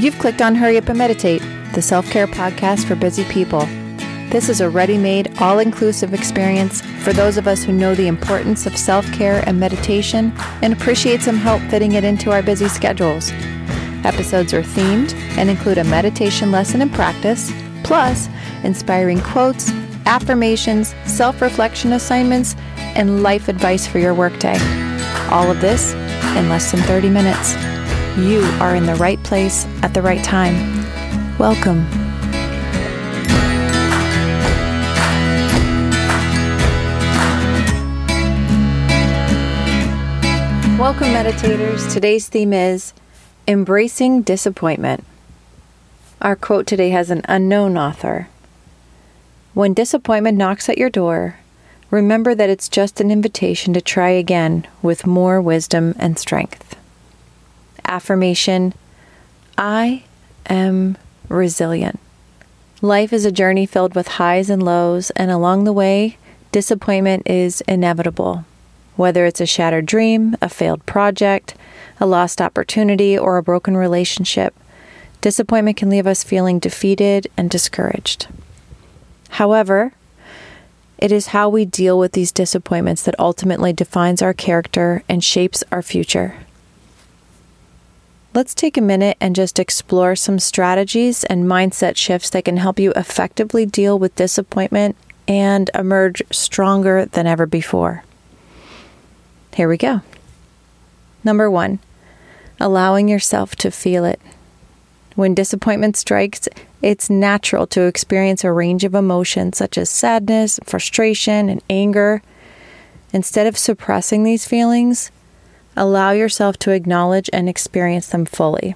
You've clicked on Hurry Up and Meditate, the self care podcast for busy people. This is a ready made, all inclusive experience for those of us who know the importance of self care and meditation and appreciate some help fitting it into our busy schedules. Episodes are themed and include a meditation lesson and practice, plus inspiring quotes, affirmations, self reflection assignments, and life advice for your workday. All of this in less than 30 minutes. You are in the right place at the right time. Welcome. Welcome, meditators. Today's theme is Embracing Disappointment. Our quote today has an unknown author. When disappointment knocks at your door, remember that it's just an invitation to try again with more wisdom and strength. Affirmation I am resilient. Life is a journey filled with highs and lows, and along the way, disappointment is inevitable. Whether it's a shattered dream, a failed project, a lost opportunity, or a broken relationship, disappointment can leave us feeling defeated and discouraged. However, it is how we deal with these disappointments that ultimately defines our character and shapes our future. Let's take a minute and just explore some strategies and mindset shifts that can help you effectively deal with disappointment and emerge stronger than ever before. Here we go. Number one, allowing yourself to feel it. When disappointment strikes, it's natural to experience a range of emotions such as sadness, frustration, and anger. Instead of suppressing these feelings, allow yourself to acknowledge and experience them fully.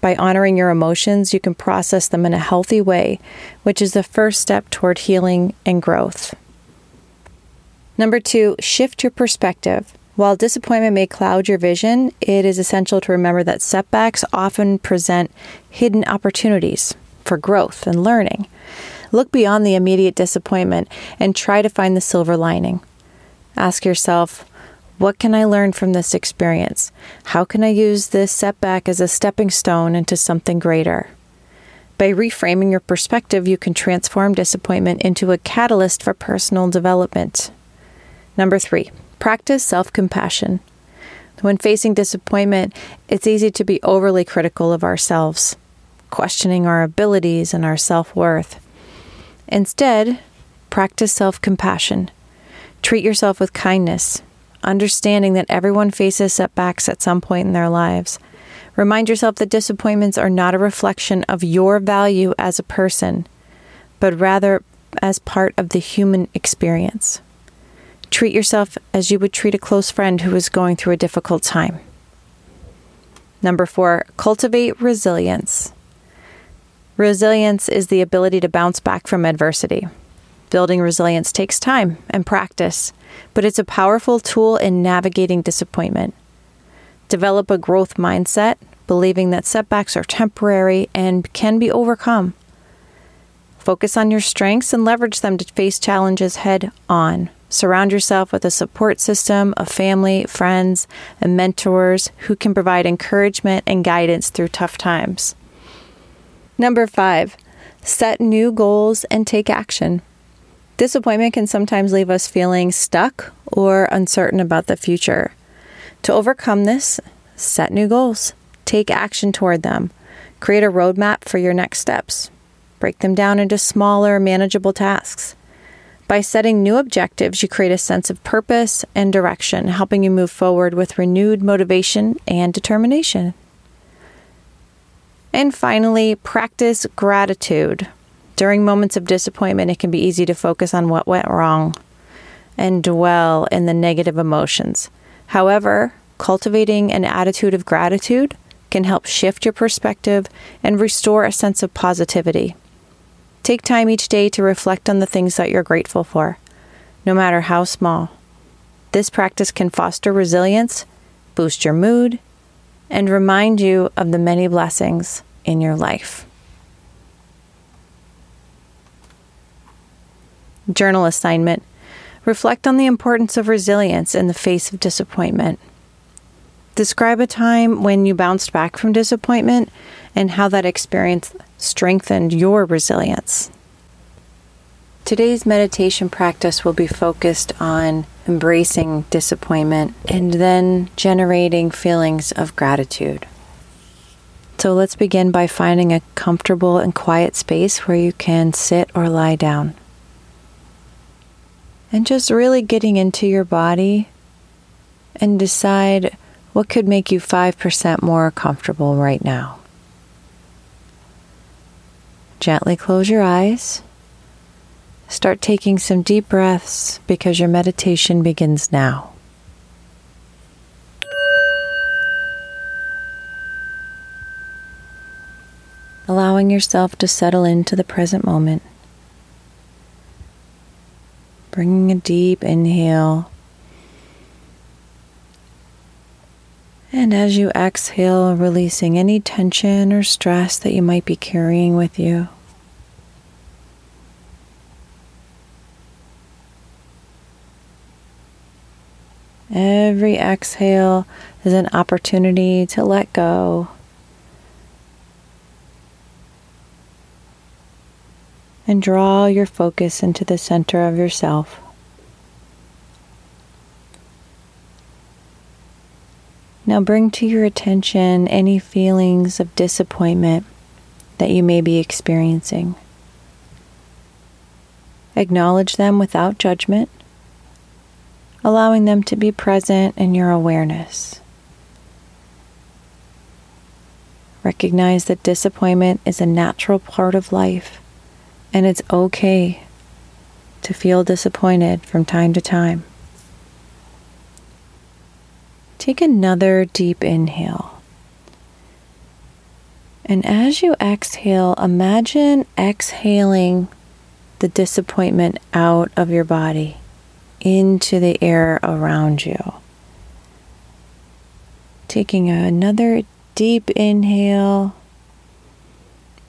By honoring your emotions, you can process them in a healthy way, which is the first step toward healing and growth. Number two, shift your perspective. While disappointment may cloud your vision, it is essential to remember that setbacks often present hidden opportunities for growth and learning. Look beyond the immediate disappointment and try to find the silver lining. Ask yourself, what can I learn from this experience? How can I use this setback as a stepping stone into something greater? By reframing your perspective, you can transform disappointment into a catalyst for personal development. Number three, practice self compassion. When facing disappointment, it's easy to be overly critical of ourselves, questioning our abilities and our self worth. Instead, practice self compassion. Treat yourself with kindness, understanding that everyone faces setbacks at some point in their lives. Remind yourself that disappointments are not a reflection of your value as a person, but rather as part of the human experience. Treat yourself as you would treat a close friend who is going through a difficult time. Number four, cultivate resilience. Resilience is the ability to bounce back from adversity. Building resilience takes time and practice, but it's a powerful tool in navigating disappointment. Develop a growth mindset, believing that setbacks are temporary and can be overcome. Focus on your strengths and leverage them to face challenges head on. Surround yourself with a support system of family, friends, and mentors who can provide encouragement and guidance through tough times. Number five, set new goals and take action. Disappointment can sometimes leave us feeling stuck or uncertain about the future. To overcome this, set new goals, take action toward them, create a roadmap for your next steps, break them down into smaller, manageable tasks. By setting new objectives, you create a sense of purpose and direction, helping you move forward with renewed motivation and determination. And finally, practice gratitude. During moments of disappointment, it can be easy to focus on what went wrong and dwell in the negative emotions. However, cultivating an attitude of gratitude can help shift your perspective and restore a sense of positivity. Take time each day to reflect on the things that you're grateful for, no matter how small. This practice can foster resilience, boost your mood, and remind you of the many blessings in your life. Journal assignment Reflect on the importance of resilience in the face of disappointment. Describe a time when you bounced back from disappointment and how that experience strengthened your resilience. Today's meditation practice will be focused on embracing disappointment and then generating feelings of gratitude. So let's begin by finding a comfortable and quiet space where you can sit or lie down. And just really getting into your body and decide what could make you 5% more comfortable right now. Gently close your eyes. Start taking some deep breaths because your meditation begins now. Allowing yourself to settle into the present moment. Bringing a deep inhale And as you exhale, releasing any tension or stress that you might be carrying with you. Every exhale is an opportunity to let go. And draw your focus into the center of yourself. Now bring to your attention any feelings of disappointment that you may be experiencing. Acknowledge them without judgment, allowing them to be present in your awareness. Recognize that disappointment is a natural part of life, and it's okay to feel disappointed from time to time. Take another deep inhale. And as you exhale, imagine exhaling the disappointment out of your body into the air around you. Taking another deep inhale,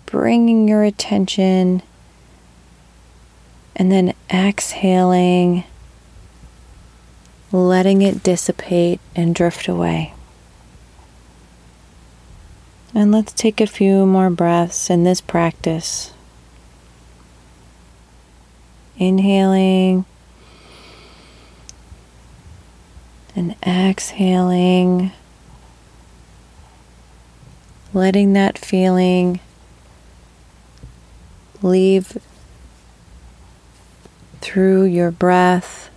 bringing your attention, and then exhaling letting it dissipate and drift away. And let's take a few more breaths in this practice. Inhaling and exhaling, letting that feeling leave through your breath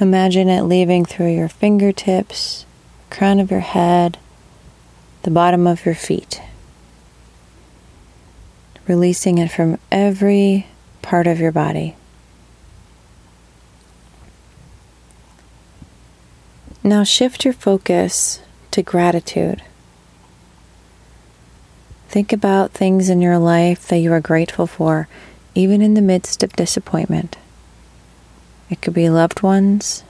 Imagine it leaving through your fingertips, crown of your head, the bottom of your feet. Releasing it from every part of your body. Now shift your focus to gratitude. Think about things in your life that you are grateful for, even in the midst of disappointment. It could be loved ones,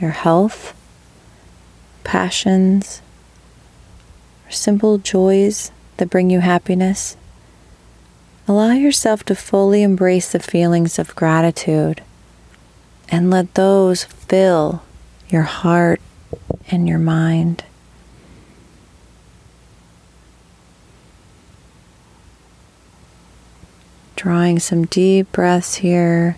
your health, passions, or simple joys that bring you happiness. Allow yourself to fully embrace the feelings of gratitude and let those fill your heart and your mind. Drawing some deep breaths here.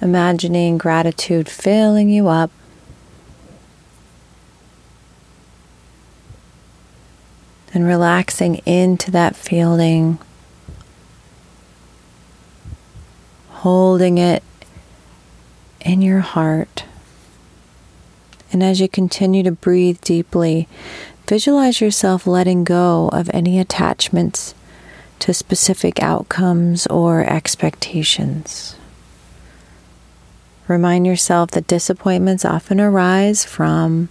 imagining gratitude filling you up. And relaxing into that feeling, holding it in your heart. And as you continue to breathe deeply, visualize yourself letting go of any attachments to specific outcomes or expectations. Remind yourself that disappointments often arise from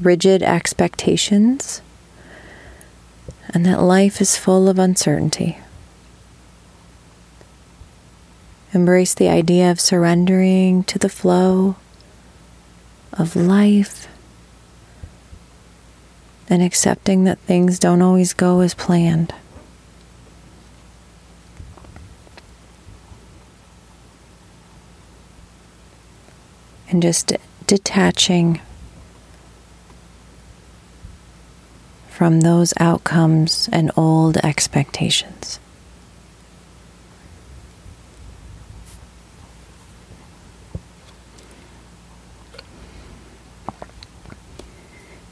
rigid expectations and that life is full of uncertainty. Embrace the idea of surrendering to the flow of life and accepting that things don't always go as planned. And just detaching from those outcomes and old expectations.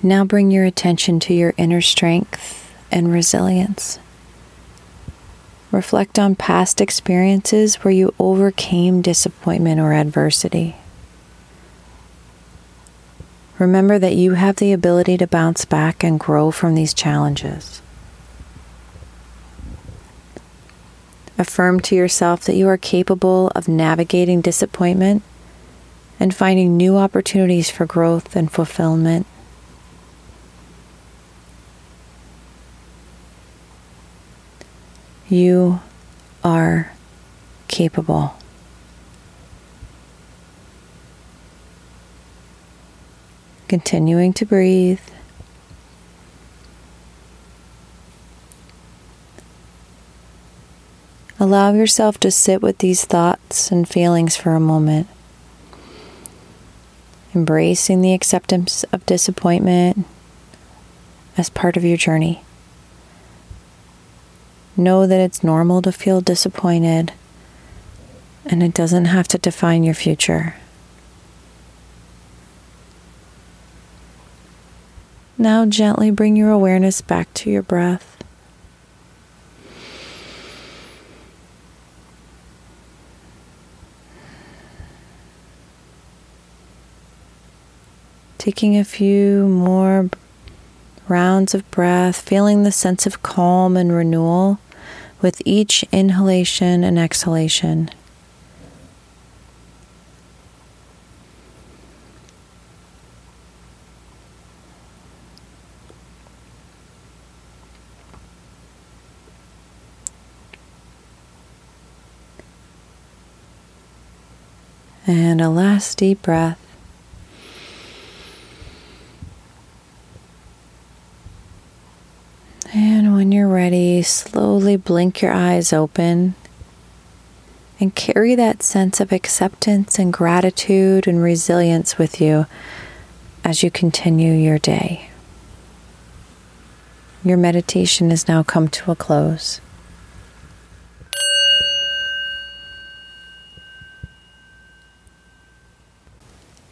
Now bring your attention to your inner strength and resilience. Reflect on past experiences where you overcame disappointment or adversity. Remember that you have the ability to bounce back and grow from these challenges. Affirm to yourself that you are capable of navigating disappointment and finding new opportunities for growth and fulfillment. You are capable. Continuing to breathe. Allow yourself to sit with these thoughts and feelings for a moment. Embracing the acceptance of disappointment as part of your journey. Know that it's normal to feel disappointed and it doesn't have to define your future. Now, gently bring your awareness back to your breath. Taking a few more rounds of breath, feeling the sense of calm and renewal with each inhalation and exhalation. And a last deep breath. And when you're ready, slowly blink your eyes open and carry that sense of acceptance and gratitude and resilience with you as you continue your day. Your meditation has now come to a close.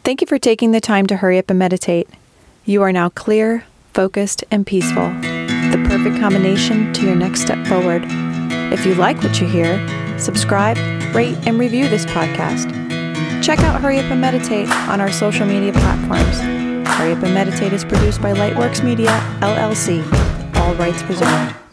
Thank you for taking the time to hurry up and meditate. You are now clear, focused, and peaceful the perfect combination to your next step forward. If you like what you hear, subscribe, rate, and review this podcast. Check out Hurry Up and Meditate on our social media platforms. Hurry Up and Meditate is produced by Lightworks Media, LLC, all rights preserved.